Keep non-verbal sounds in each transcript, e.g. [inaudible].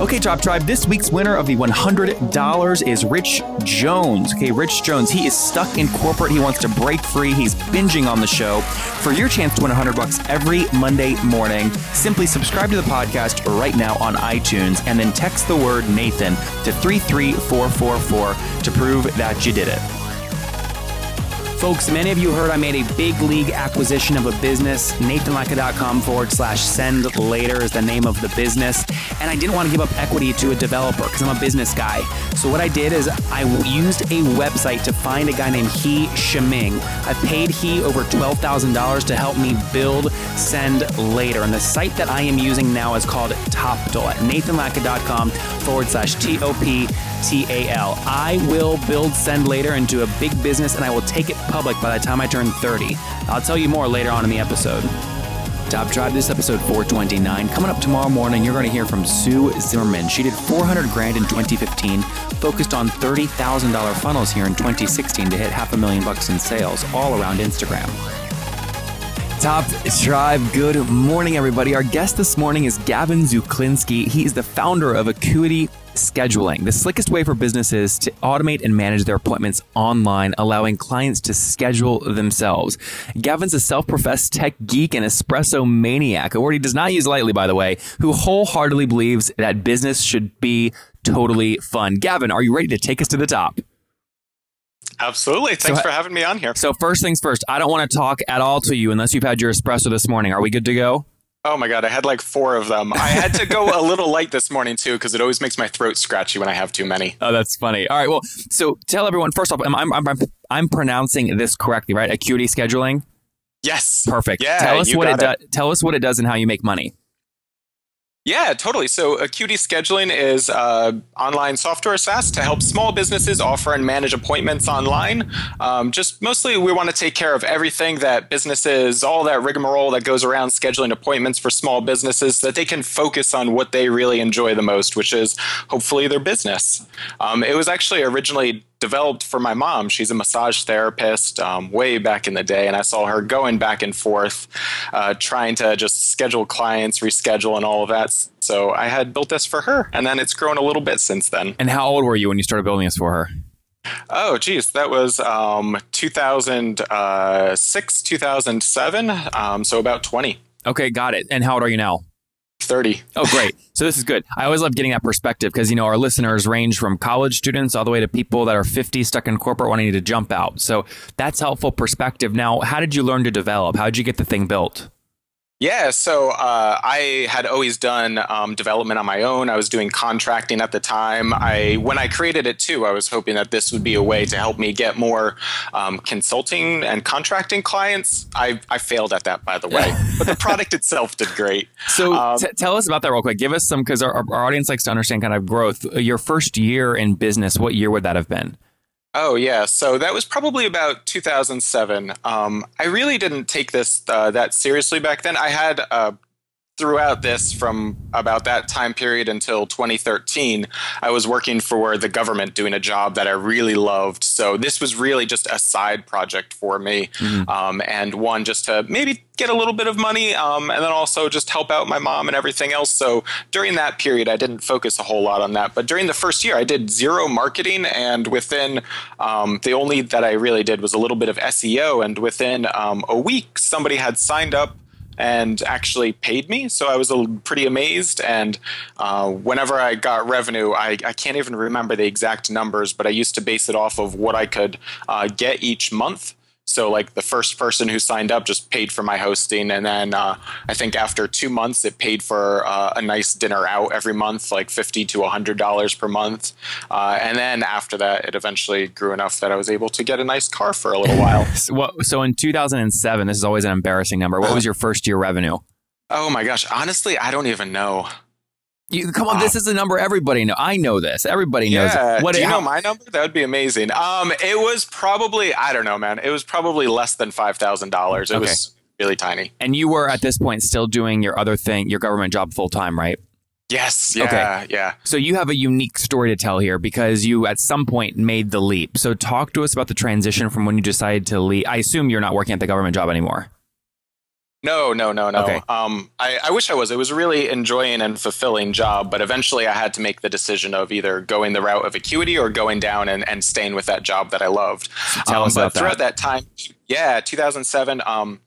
Okay, Top Tribe, this week's winner of the $100 is Rich Jones. Okay, Rich Jones, he is stuck in corporate. He wants to break free. He's binging on the show. For your chance to win 100 bucks every Monday morning, simply subscribe to the podcast right now on iTunes and then text the word Nathan to 33444 to prove that you did it. Folks, many of you heard I made a big league acquisition of a business. NathanLatka.com forward slash send later is the name of the business. And I didn't want to give up equity to a developer because I'm a business guy. So what I did is I used a website to find a guy named He Shiming. I paid He over $12,000 to help me build Send Later. And the site that I am using now is called Toptal at NathanLatka.com forward slash T O P T A L. I will build Send Later into a big business and I will take it public by the time I turn 30. I'll tell you more later on in the episode. Top Tribe, this episode 429. Coming up tomorrow morning, you're going to hear from Sue Zimmerman. She did 400 grand in 2015, focused on $30,000 funnels here in 2016 to hit half a million bucks in sales all around Instagram. Top Tribe, good morning, everybody. Our guest this morning is Gavin Zuchlinski. He is the founder of Acuity scheduling, the slickest way for businesses to automate and manage their appointments online, allowing clients to schedule themselves. Gavin's a self professed tech geek and espresso maniac, a word he does not use lightly, by the way, who wholeheartedly believes that business should be totally fun. Gavin, are you ready to take us to the top? Absolutely. Thanks So- for having me on here. So, first things first, I don't want to talk at all to you unless you've had your espresso this morning. Are we good to go? Oh my God, I had like four of them. I had to go [laughs] a little light this morning too because it always makes my throat scratchy when I have too many. Oh, that's funny. All right. Well, so tell everyone first off, I'm, I'm, I'm, I'm pronouncing this correctly, right? Acuity scheduling. Yes. Perfect. Yeah, tell us what it, does. Tell us what it does and how you make money. Yeah, totally. So Acuity Scheduling is uh, online software SaaS to help small businesses offer and manage appointments online. Um, just mostly, we want to take care of everything that businesses, all that rigmarole that goes around scheduling appointments for small businesses, so that they can focus on what they really enjoy the most, which is hopefully their business. Um, it was actually originally developed for my mom. She's a massage therapist um, way back in the day, and I saw her going back and forth, uh, trying to just schedule clients, reschedule, and all of that. So I had built this for her, and then it's grown a little bit since then. And how old were you when you started building this for her? Oh, geez, that was um, 2006, 2007, um, so about 20, Okay, got it. And how old are you now? 30. Oh, great. so this is good. I always love getting that perspective because you know our listeners range from college students all the way to people that are 50 stuck in corporate wanting to jump out. So that's helpful perspective. Now, how did you learn to develop? How did you get the thing built? Yeah, so uh, I had always done um, development on my own. I was doing contracting at the time. I when I created it too, I was hoping that this would be a way to help me get more um, consulting and contracting clients. I, I failed at that, by the way, [laughs] but the product itself did great. So Um, t- tell us about that real quick. Give us some because our, our audience likes to understand kind of growth. Your first year in business, what year would that have been? Oh yeah, so that was probably about 2007. Um, I really didn't take this uh, that seriously back then. I had uh, throughout this from about that time period until 2013, I was working for the government doing a job that I really loved. So this was really just a side project for me, um, and one just to maybe get a little bit of money, um, and then also just help out my mom and everything else. So during that period, I didn't focus a whole lot on that. But during the first year, I did zero marketing, and within um, the only that I really did was a little bit of SEO. And within um, a week, somebody had signed up and actually paid me. So I was pretty amazed. And uh, whenever I got revenue, I, I can't even remember the exact numbers, but I used to base it off of what I could uh, get each month. So like the first person who signed up just paid for my hosting, and then uh, I think after two months it paid for uh, a nice dinner out every month, like fifty to hundred dollars per month, uh, and then after that it eventually grew enough that I was able to get a nice car for a little [laughs] while. So, what, so in 2007, this is always an embarrassing number. What was your first year revenue? oh my gosh, honestly, I don't even know. You, come on, this is a number everybody know. I know this. Everybody knows. It. What Do you how- know my number? That would be amazing. Um, it was probably I don't know, man. It was probably less than five thousand dollars. It Okay. was really tiny. and you were at this point still doing your other thing, your government job full time, right? Yes. Yeah. Okay. Yeah. So you have a unique story to tell here because you at some point made the leap. So talk to us about the transition from when you decided to leave. I assume you're not working at the government job anymore. No, no, no, no. Okay. Um, I, I wish I was. It was a really enjoying and fulfilling job, but eventually I had to make the decision of either going the route of acuity or going down and, and staying with that job that I loved. tell Um, us but about throughout that. that time, yeah, 2007. Um,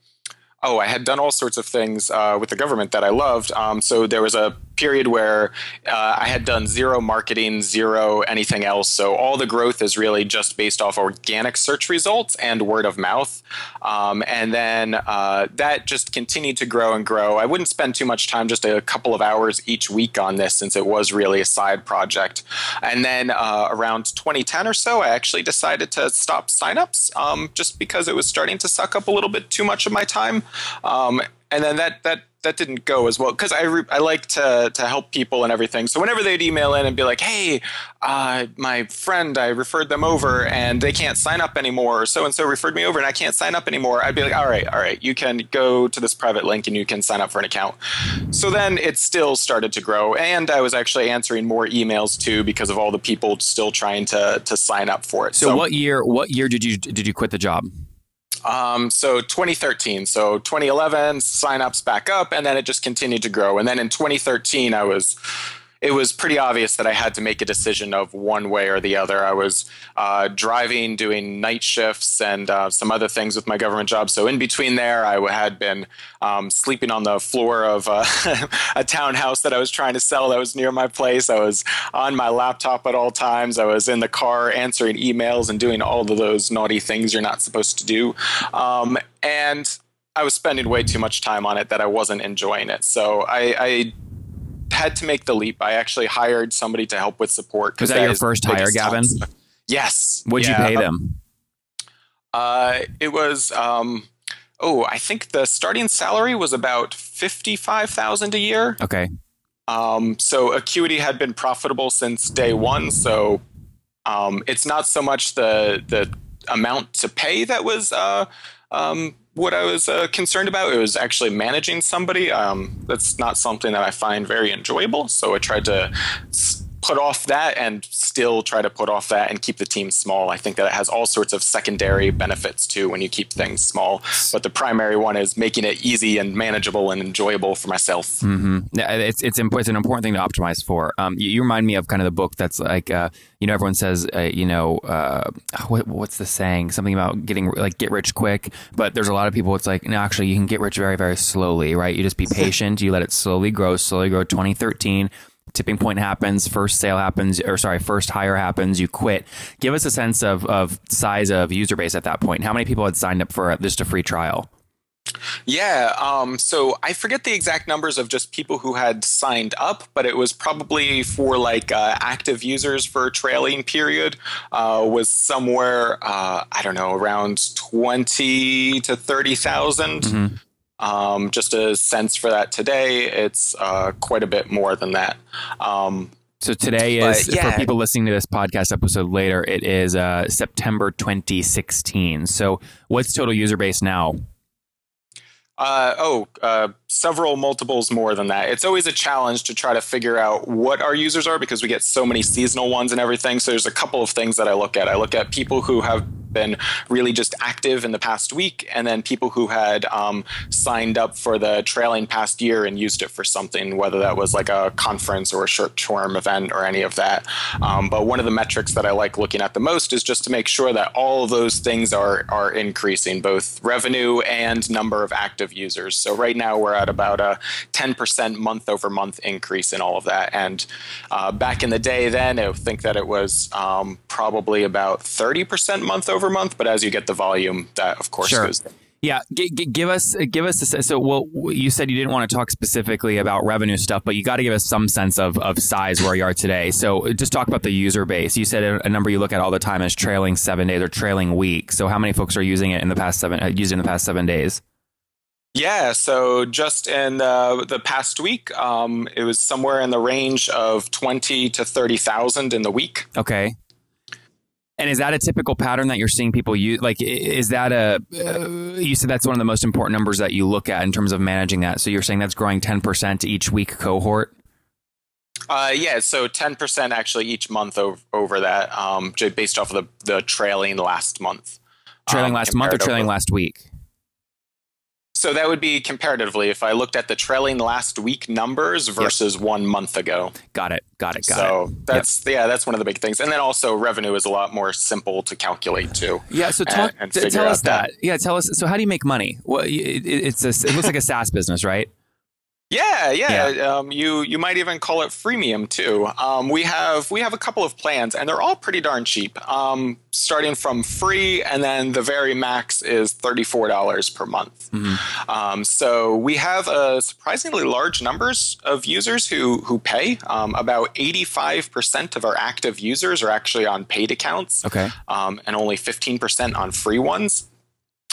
oh, I had done all sorts of things uh, with the government that I loved. Um, so there was a period where uh, I had done zero marketing, zero anything else. So all the growth is really just based off organic search results and word of mouth. Um, and then uh, that just continued to grow and grow. I wouldn't spend too much time, just a couple of hours each week on this since it was really a side project. And then uh, around 2010 or so, I actually decided to stop signups um, just because it was starting to suck up a little bit too much of my time. Um, and then that that that didn't go as well because I, re- I like to to help people and everything. So whenever they'd email in and be like, "Hey, uh, my friend, I referred them over and they can't sign up anymore," or "So and so referred me over and I can't sign up anymore," I'd be like, "All right, all right, you can go to this private link and you can sign up for an account." So then it still started to grow, and I was actually answering more emails too because of all the people still trying to to sign up for it. So, what year? What year did you did you quit the job? Um, so 2013. So 2011 signups back up, and then it just continued to grow. And then in 2013, I was. It was pretty obvious that I had to make a decision of one way or the other. I was uh, driving, doing night shifts, and uh, some other things with my government job. So in between there, I had been um, sleeping on the floor of uh, [laughs] a townhouse that I was trying to sell that was near my place. I was on my laptop at all times. I was in the car answering emails and doing all of those naughty things you're not supposed to do. Um, and I was spending way too much time on it that I wasn't enjoying it. So I, I had to make the leap. I actually hired somebody to help with support. Was that your first hire, Gavin? Yes. What'd Yeah. you pay them? Uh, it was. Um, oh, I think the starting salary was about fifty-five thousand a year. Okay. Um, so Acuity had been profitable since day one. So um, it's not so much the the amount to pay that was uh, um, what I was uh, concerned about. It was actually managing somebody. Um, that's not something that I find very enjoyable. So I tried to s- put off that and still try to put off that and keep the team small. I think that it has all sorts of secondary benefits too when you keep things small. But the primary one is making it easy and manageable and enjoyable for myself. Mm-hmm. Yeah, it's it's it's an important thing to optimize for. Um, you, you remind me of kind of the book that's like, uh, you know, everyone says, uh, you know, uh, what, what's the saying? Something about getting like get rich quick. But there's a lot of people. It's like, no, actually, you can get rich very very slowly, right? You just be [laughs] patient. You let it slowly grow, slowly grow. 2013. Tipping point happens, first sale happens, or sorry, first hire happens, you quit. Give us a sense of, of size of user base at that point. How many people had signed up for just a free trial? Yeah, um, so I forget the exact numbers of just people who had signed up, but it was probably for like uh, active users for a trailing period uh, was somewhere uh, I don't know around twenty to thirty Um, just a sense for that today, it's uh, quite a bit more than that. Um, So today is yeah. for people listening to this podcast episode later. It is uh, September 2016. So what's total user base now? Uh, oh, uh, several multiples more than that. It's always a challenge to try to figure out what our users are because we get so many seasonal ones and everything. So there's a couple of things that I look at. I look at people who have been really just active in the past week, and then people who had um, signed up for the trailing past year and used it for something, whether that was like a conference or a short-term event or any of that. Um, but one of the metrics that I like looking at the most is just to make sure that all of those things are are increasing, both revenue and number of active users. So right now we're at about a 10% month over month increase in all of that. And uh, back in the day, then I think that it was um, probably about 30% month over month. But as you get the volume, that of course Sure. goes. down. Yeah, g- g- give us give us a. So, well, you said you didn't want to talk specifically about revenue stuff, but you got to give us some sense of, of size where you are today. So, just talk about the user base. You said a, a number you look at all the time is trailing seven days or trailing week. So, how many folks are using it in the past seven uh, used in the past seven days? Yeah, so just in uh, the past week, um, it was somewhere in the range of twenty to thirty thousand in the week. Okay. And is that a typical pattern that you're seeing people use? Like, is that a, uh, you said that's one of the most important numbers that you look at in terms of managing that. So you're saying that's growing 10% each week cohort? Uh, yeah, so ten percent actually each month over, over that, um, based off of the, the trailing last month. Trailing um, last month or trailing comparatively. last week? So that would be comparatively if I looked at the trailing last week numbers versus one month ago. Got it. Got it. Got so it. that's yeah, that's one of the big things. And then also revenue is a lot more simple to calculate too. Yeah, so talk, and t- tell us that. Yeah, tell us. So, how do you make money? Well, it- it's a, it looks like a [laughs] SaaS business, right? Yeah, yeah. Um, you you might even call it freemium too. Um, we have we have a couple of plans, and they're all pretty darn cheap. Um, starting from free, and then the very max is thirty four dollars per month. Um, so we have a surprisingly large numbers of users who who pay. Um, about eighty five percent of our active users are actually on paid accounts Okay. um, and only 15% on free ones.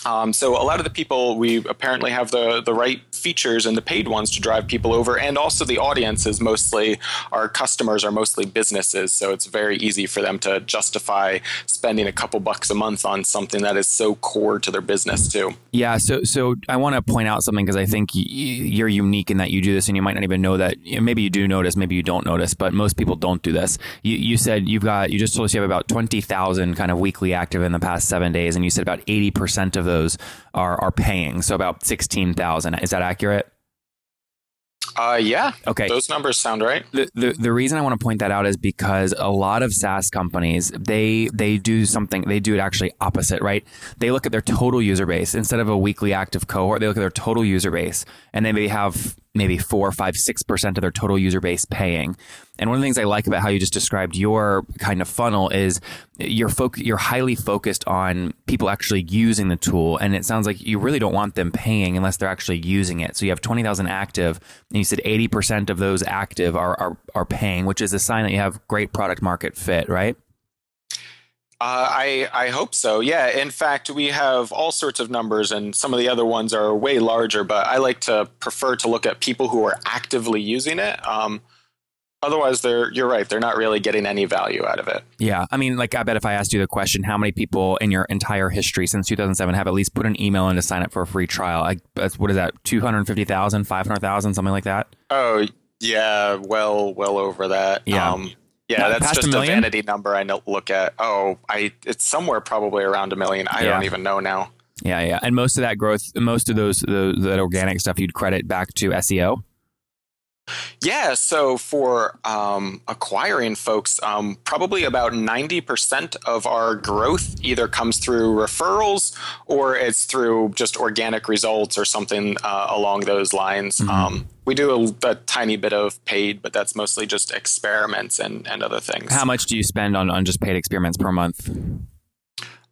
Um, so a lot of the people we apparently have the the right features and the paid ones to drive people over, and also the audience is mostly our customers are mostly businesses, so it's very easy for them to justify spending a couple bucks a month on something that is so core to their business too. Yeah, so so I want to point out something because I think y- you're unique in that you do this, and you might not even know that. Maybe you do notice, maybe you don't notice, but most people don't do this. You, you said you've got, you just told us you have about twenty thousand kind of weekly active in the past seven days, and you said about eighty percent of those are are paying, so about sixteen thousand. Is that accurate? Uh, yeah, Okay. those numbers sound right. the, the the reason I want to point that out is because a lot of SaaS companies they they do something they do it actually opposite, right? They look at their total user base instead of a weekly active cohort. They look at their total user base, and they may have maybe four, five, six percent of their total user base paying. And one of the things I like about how you just described your kind of funnel is you're you're highly focused on people actually using the tool, and it sounds like you really don't want them paying unless they're actually using it. So you have twenty thousand active, and you said eighty percent of those active are, are are paying, which is a sign that you have great product market fit, right? Uh, I I hope so. Yeah. In fact, we have all sorts of numbers, and some of the other ones are way larger. But I like to prefer to look at people who are actively using it. Um, otherwise, they're you're right. They're not really getting any value out of it. Yeah, I mean, like I bet if I asked you the question, how many people in your entire history since 2007 have at least put an email in to sign up for a free trial? I, that's what is that? 250,000, 500,000, something like that. Oh yeah, well well over that. Yeah. Um, yeah, Not that's past a just a, vanity number I look at. Oh, I it's somewhere probably around a million. I Yeah. don't even know now. Yeah, yeah, and most of that growth, most of those the, that organic stuff, you'd credit back to SEO. Yeah, so for um, acquiring folks, um, probably about 90% of our growth either comes through referrals or it's through just organic results or something uh, along those lines. Mm-hmm. Um, we do a, a tiny bit of paid, but that's mostly just experiments and, and other things. How much do you spend on, on just paid experiments per month?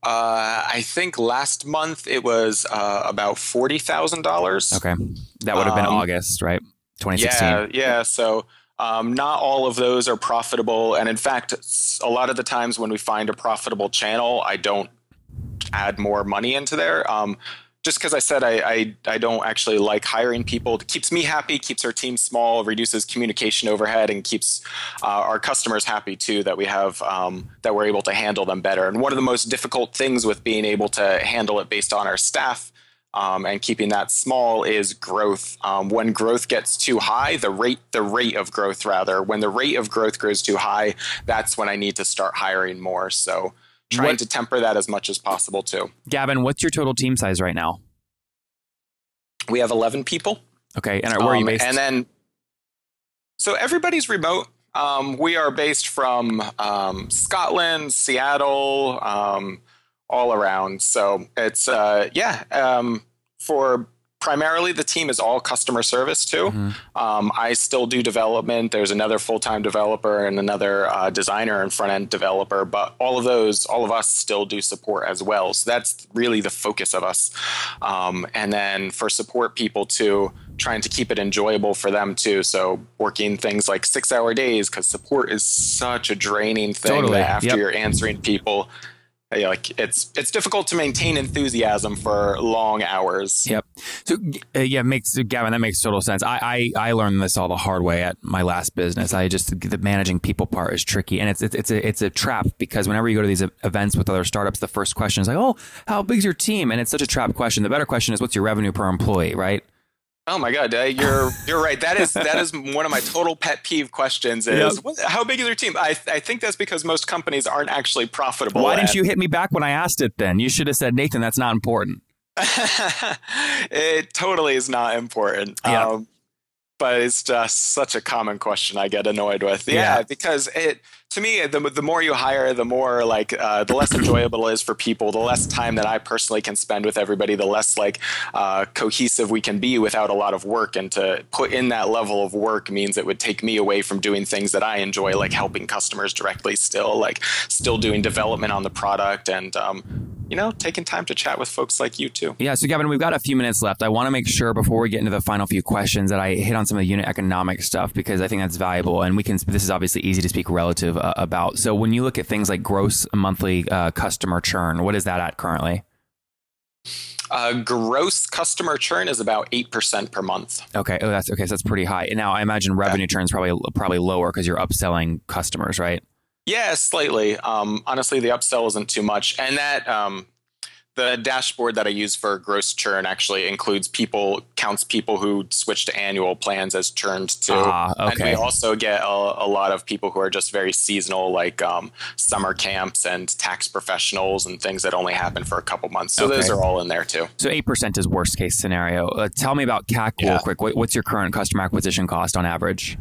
Uh, I think last month it was uh, about $40,000. Okay, that would have been Um, August, right? 2016. Yeah, yeah. So um, not all of those are profitable, and in fact, a lot of the times when we find a profitable channel, I don't add more money into there. Um, just because I said I, I I don't actually like hiring people. It keeps me happy, keeps our team small, reduces communication overhead, and keeps uh, our customers happy too. That we have um, that we're able to handle them better. And one of the most difficult things with being able to handle it based on our staff um, and keeping that small is growth. Um, when growth gets too high, the rate the rate of growth rather, when the rate of growth grows too high, that's when I need to start hiring more. So trying What- to temper that as much as possible too. Gavin, what's your total team size right now? We have 11 people. Okay, and where are you Um, based? And then, so everybody's remote. Um, we are based from um, Scotland, Seattle, um, all around. So it's uh, yeah. Um, for primarily, the team is all customer service too. Mm-hmm. Um, I still do development. There's another full time developer and another uh, designer and front end developer. But all of those, all of us, still do support as well. So that's really the focus of us. Um, and then for support people too, trying to keep it enjoyable for them too. So working things like six hour days because support is such a draining thing Totally. that after Yep. you're answering people like it's it's difficult to maintain enthusiasm for long hours. Yep. So uh, yeah, makes Gavin that makes total sense. I, I I learned this all the hard way at my last business. I just the managing people part is tricky, and it's it's it's a it's a trap because whenever you go to these events with other startups, the first question is like, oh, how big's your team? And it's such a trap question. The better question is, what's your revenue per employee, right? Oh my god, uh, you're you're right. That is that is one of my total pet peeve questions. Is Yep. what, how big is your team? I I think that's because most companies aren't actually profitable. Why didn't you hit me back when I asked it? Then you should have said, Nathan, that's not important. [laughs] it totally is not important. Yeah. Um, but it's just such a common question I get annoyed with. Yeah. Yeah, because it to me the the more you hire, the more like uh, the less enjoyable it is for people. The less time that I personally can spend with everybody, the less like uh, cohesive we can be without a lot of work. And to put in that level of work means it would take me away from doing things that I enjoy, like helping customers directly. Still, like still doing development on the product and. Um, you know, taking time to chat with folks like you too. Yeah, so Gavin, we've got a few minutes left. I want to make sure before we get into the final few questions that I hit on some of the unit economic stuff because I think that's valuable, and we can. This is obviously easy to speak relative uh, about. So when you look at things like gross monthly uh, customer churn, what is that at currently? Uh, gross customer churn is about 8% per month. Okay, oh, that's okay. So that's pretty high. And now I imagine revenue churn is probably probably lower because you're upselling customers, right? Yeah, slightly. Um, honestly, the upsell isn't too much. And that um, the dashboard that I use for gross churn actually includes people, counts people who switch to annual plans as churned too. Ah, And okay. we also get a, a lot of people who are just very seasonal, like um, summer camps and tax professionals and things that only happen for a couple months. So those are all in there too. So eight percent is worst case scenario. Uh, tell me about CAC real quick. What, what's your current customer acquisition cost on average?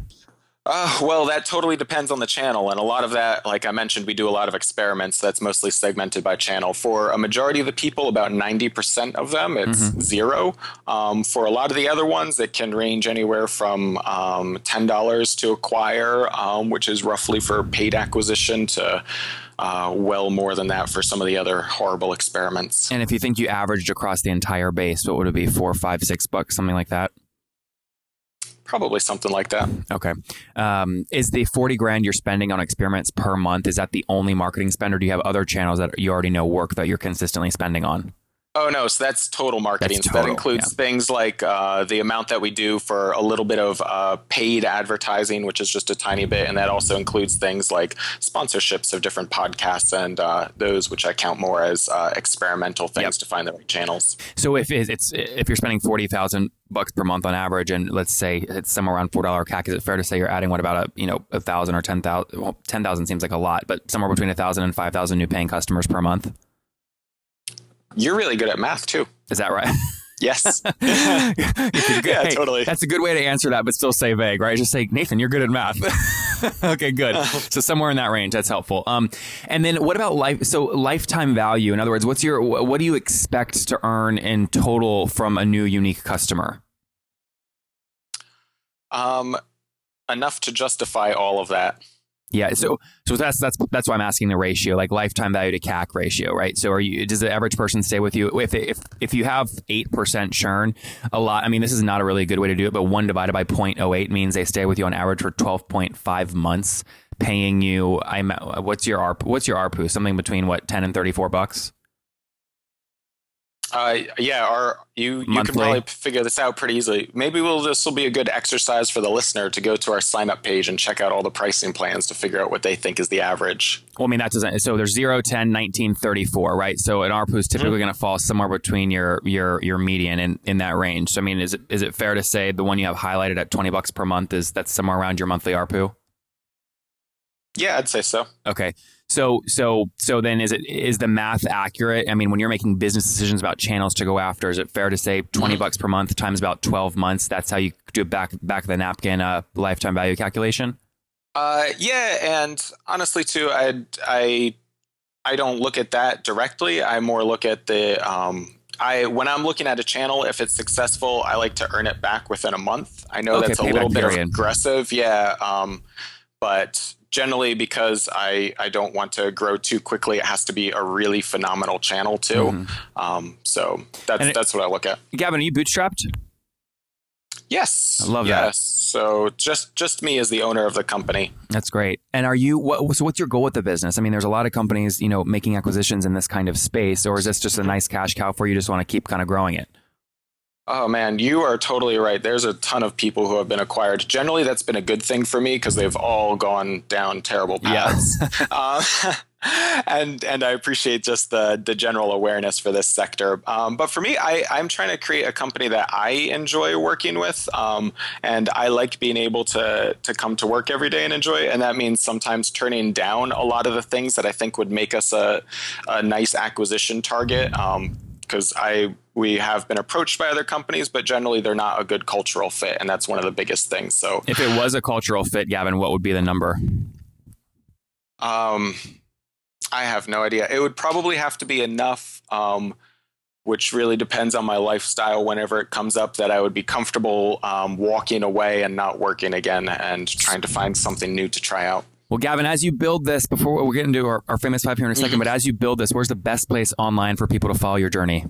Uh, well, that totally depends on the channel. And a lot of that, like I mentioned, we do a lot of experiments that's mostly segmented by channel. For a majority of the people, about 90% of them, it's zero. Um, for a lot of the other ones, it can range anywhere from um, $10 to acquire, um, which is roughly for paid acquisition, to uh, well more than that for some of the other horrible experiments. And if you think you averaged across the entire base, what would it be? Four, five, six bucks, something like that. Probably something like that. Okay. Um, is the 40 grand you're spending on experiments per month, is that the only marketing spend or do you have other channels that you already know work that you're consistently spending on? Oh no, so that's total marketing. That's so that includes yeah. things like uh, the amount that we do for a little bit of uh, paid advertising, which is just a tiny bit, and that also includes things like sponsorships of different podcasts and uh, those which I count more as uh, experimental things Yep. to find the right channels. So if it's if you're spending 40,000 bucks per month on average and let's say it's somewhere around $4 CAC, is it fair to say you're adding what about a, you know, a thousand or 10,000? Well, 10,000 seems like a lot, but somewhere between a thousand and five thousand and new paying customers per month. You're really good at math too. Is that right? [laughs] Yes. yeah, Yeah, totally. That's a good way to answer that, but still say vague, right? Just say, Nathan, you're good at math. [laughs] okay, good. So somewhere in that range, that's helpful. Um, and then what about life? So lifetime value. In other words, what's your what do you expect to earn in total from a new unique customer? um, enough to justify all of that. Yeah. So so that's that's that's why I'm asking the ratio, like lifetime value to CAC ratio, right? So are you does the average person stay with you if if if you have eight percent churn, a lot? I mean, this is not a really good way to do it, but one divided by 0.08 means they stay with you on average for 12.5 months, paying you. I'm what's your ARP? What's your ARPU? Something between what 10 and 34 bucks. Uh, yeah, our you you Monthly. can probably figure this out pretty easily. Maybe we'll this will be a good exercise for the listener to go to our sign up page and check out all the pricing plans to figure out what they think is the average. Well, I mean, that doesn't. So there's 0, 10, 19, 34, right? So an ARPU is typically going to fall somewhere between your your your median in, in that range. So I mean, is it is it fair to say the one you have highlighted at 20 bucks per month is that's somewhere around your monthly ARPU? Yeah, I'd say so. Okay. So so so then is it is the math accurate? I mean, when you're making business decisions about channels to go after, is it fair to say 20 bucks per month times about 12 months? That's how you do back back of the napkin uh, lifetime value calculation? Uh, yeah, and honestly, too, I I I don't look at that directly. I more look at the um, I when I'm looking at a channel, if it's successful, I like to earn it back within a month. I know Okay, that's a little bit aggressive, yeah, um, but generally because I I don't want to grow too quickly, it has to be a really phenomenal channel too. Um, so that's it- that's what I look at. Gavin, are you bootstrapped? Yes. I love that. yes. So just just me as the owner of the company. That's great. And are you what, so? What's your goal with the business? I mean, there's a lot of companies, you know, making acquisitions in this kind of space, or is this just a nice cash cow for you? Just want to keep kind of growing it. Oh man, you are totally right. There's a ton of people who have been acquired. Generally, that's been a good thing for me because they've all gone down terrible paths. um, [laughs] [laughs] and and I appreciate just the the general awareness for this sector. Um, but for me, I I'm trying to create a company that I enjoy working with, um, and I like being able to to come to work every day and enjoy. it. And that means sometimes turning down a lot of the things that I think would make us a a nice acquisition target. Because I we have been approached by other companies, but generally they're not a good cultural fit, and that's one of the biggest things. So If it was a cultural fit, Gavin, what would be the number? Um, I have no idea. It would probably have to be enough, um, which really depends on my lifestyle. Whenever it comes up, that I would be comfortable um, walking away and not working again, and trying to find something new to try out. Well, Gavin, as you build this, before we'll get into our, our famous five here in a 2nd but as you build this, where's the best place online for people to follow your journey?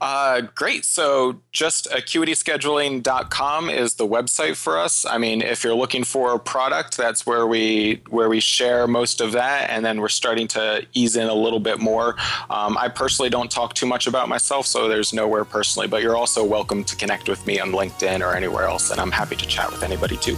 Uh, great. So just acuityscheduling.com is the website for us. I mean, if you're looking for a product, that's where we where we share most of that, and then we're starting to ease in a little bit more. Um, I personally don't talk too much about myself, so there's nowhere personally. But you're also welcome to connect with me on LinkedIn or anywhere else, and I'm happy to chat with anybody too.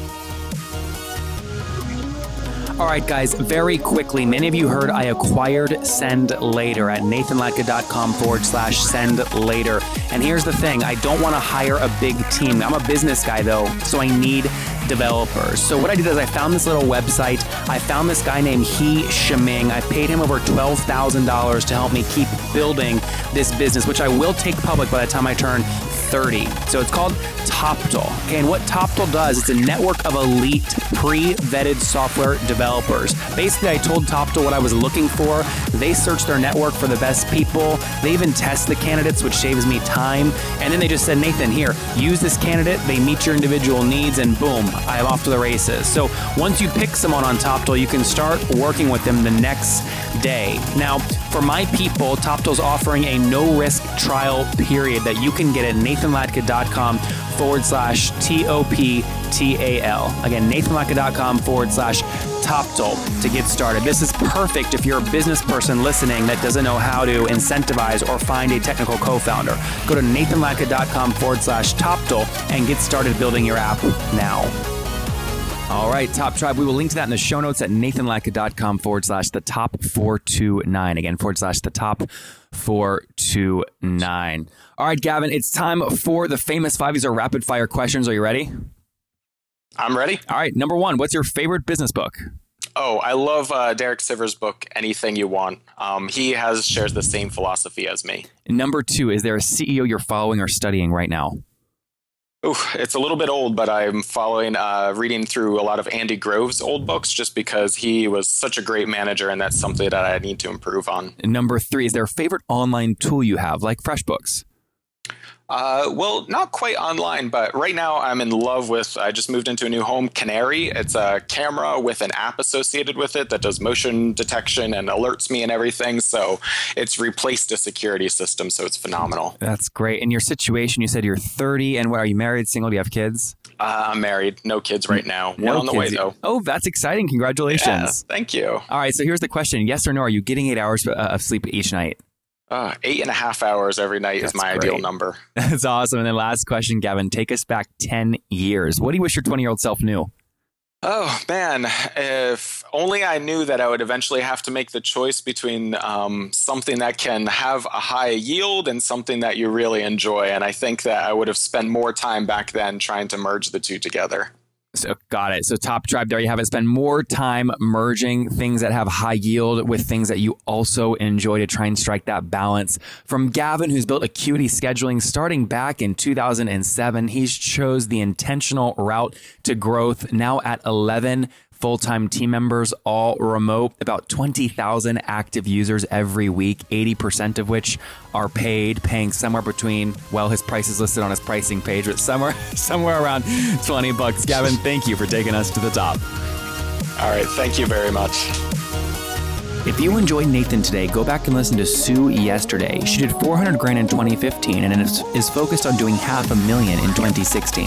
All right, guys, very quickly, many of you heard I acquired Send Later at nathanlatka.com forward slash send later. And here's the thing I don't want to hire a big team. I'm a business guy, though, so I need developers. So what I did is I found this little website. I found this guy named He Shiming. I paid him over $12,000 to help me keep building this business, which I will take public by the time I turn 30. So it's called Toptal. Okay, and what Toptal does, it's a network of elite pre-vetted software developers. Basically, I told Toptal what I was looking for. They search their network for the best people. They even test the candidates, which saves me time. And then they just said, Nathan, here, use this candidate. They meet your individual needs, and boom, I'm off to the races. So once you pick someone on Toptal, you can start working with them the next day. Now, for my people, Toptal's offering a no-risk trial period that you can get at nathanlatka.com forward slash T-O-P-T-A-L. Again, nathanlatka.com forward slash to get started. This is perfect if you're a business person listening that doesn't know how to incentivize or find a technical co-founder. Go to nathanlatka.com forward slash Toptal and get started building your app now. All right, Top Tribe. We will link to that in the show notes at nathanlatka.com forward slash the top 429. Again, forward slash the top 429. All right, Gavin, it's time for the famous five. These are rapid fire questions. Are you ready? I'm ready. All right, number one, what's your favorite business book? Oh, I love uh, Derek Sivers' book, Anything You Want. Um, he has shares the same philosophy as me. Number two, is there a CEO you're following or studying right now? Ooh, it's a little bit old, but I'm following, uh, reading through a lot of Andy Grove's old books just because he was such a great manager, and that's something that I need to improve on. Number three, is there a favorite online tool you have, like FreshBooks? Uh, well, not quite online, but right now I'm in love with. I just moved into a new home, Canary. It's a camera with an app associated with it that does motion detection and alerts me and everything. So it's replaced a security system, so it's phenomenal. That's great. In your situation, you said you're 30, and what are you married, single? Do you have kids? Uh, I'm married, no kids right now. One on the way though. Oh, that's exciting. Congratulations. Yeah, thank you. All right, so here's the question Yes or no, are you getting eight hours uh, of sleep each night? Uh, eight and a half hours every night That's is my ideal number. [laughs] That's awesome. And then last question, Gavin, take us back 10 years. What do you wish your 20 year old self knew? Oh man, if only I knew that I would eventually have to make the choice between um, something that can have a high yield and something that you really enjoy. And I think that I would have spent more time back then trying to merge the two together. So, got it. So, Top Tribe, there you have it. Spend more time merging things that have high yield with things that you also enjoy to try and strike that balance. From Gavin, who's built Acuity Scheduling starting back in 2007, he's chose the intentional route to growth now at 11 full-time team members all remote about 20,000 active users every week 80% of which are paid paying somewhere between well his price is listed on his pricing page but somewhere [laughs] somewhere around 20 bucks Gavin thank you for taking us to the top All right, thank you very much. If you enjoyed Nathan today, go back and listen to Sue yesterday. She did 400 grand in 2015 and is, is focused on doing half a million in 2016.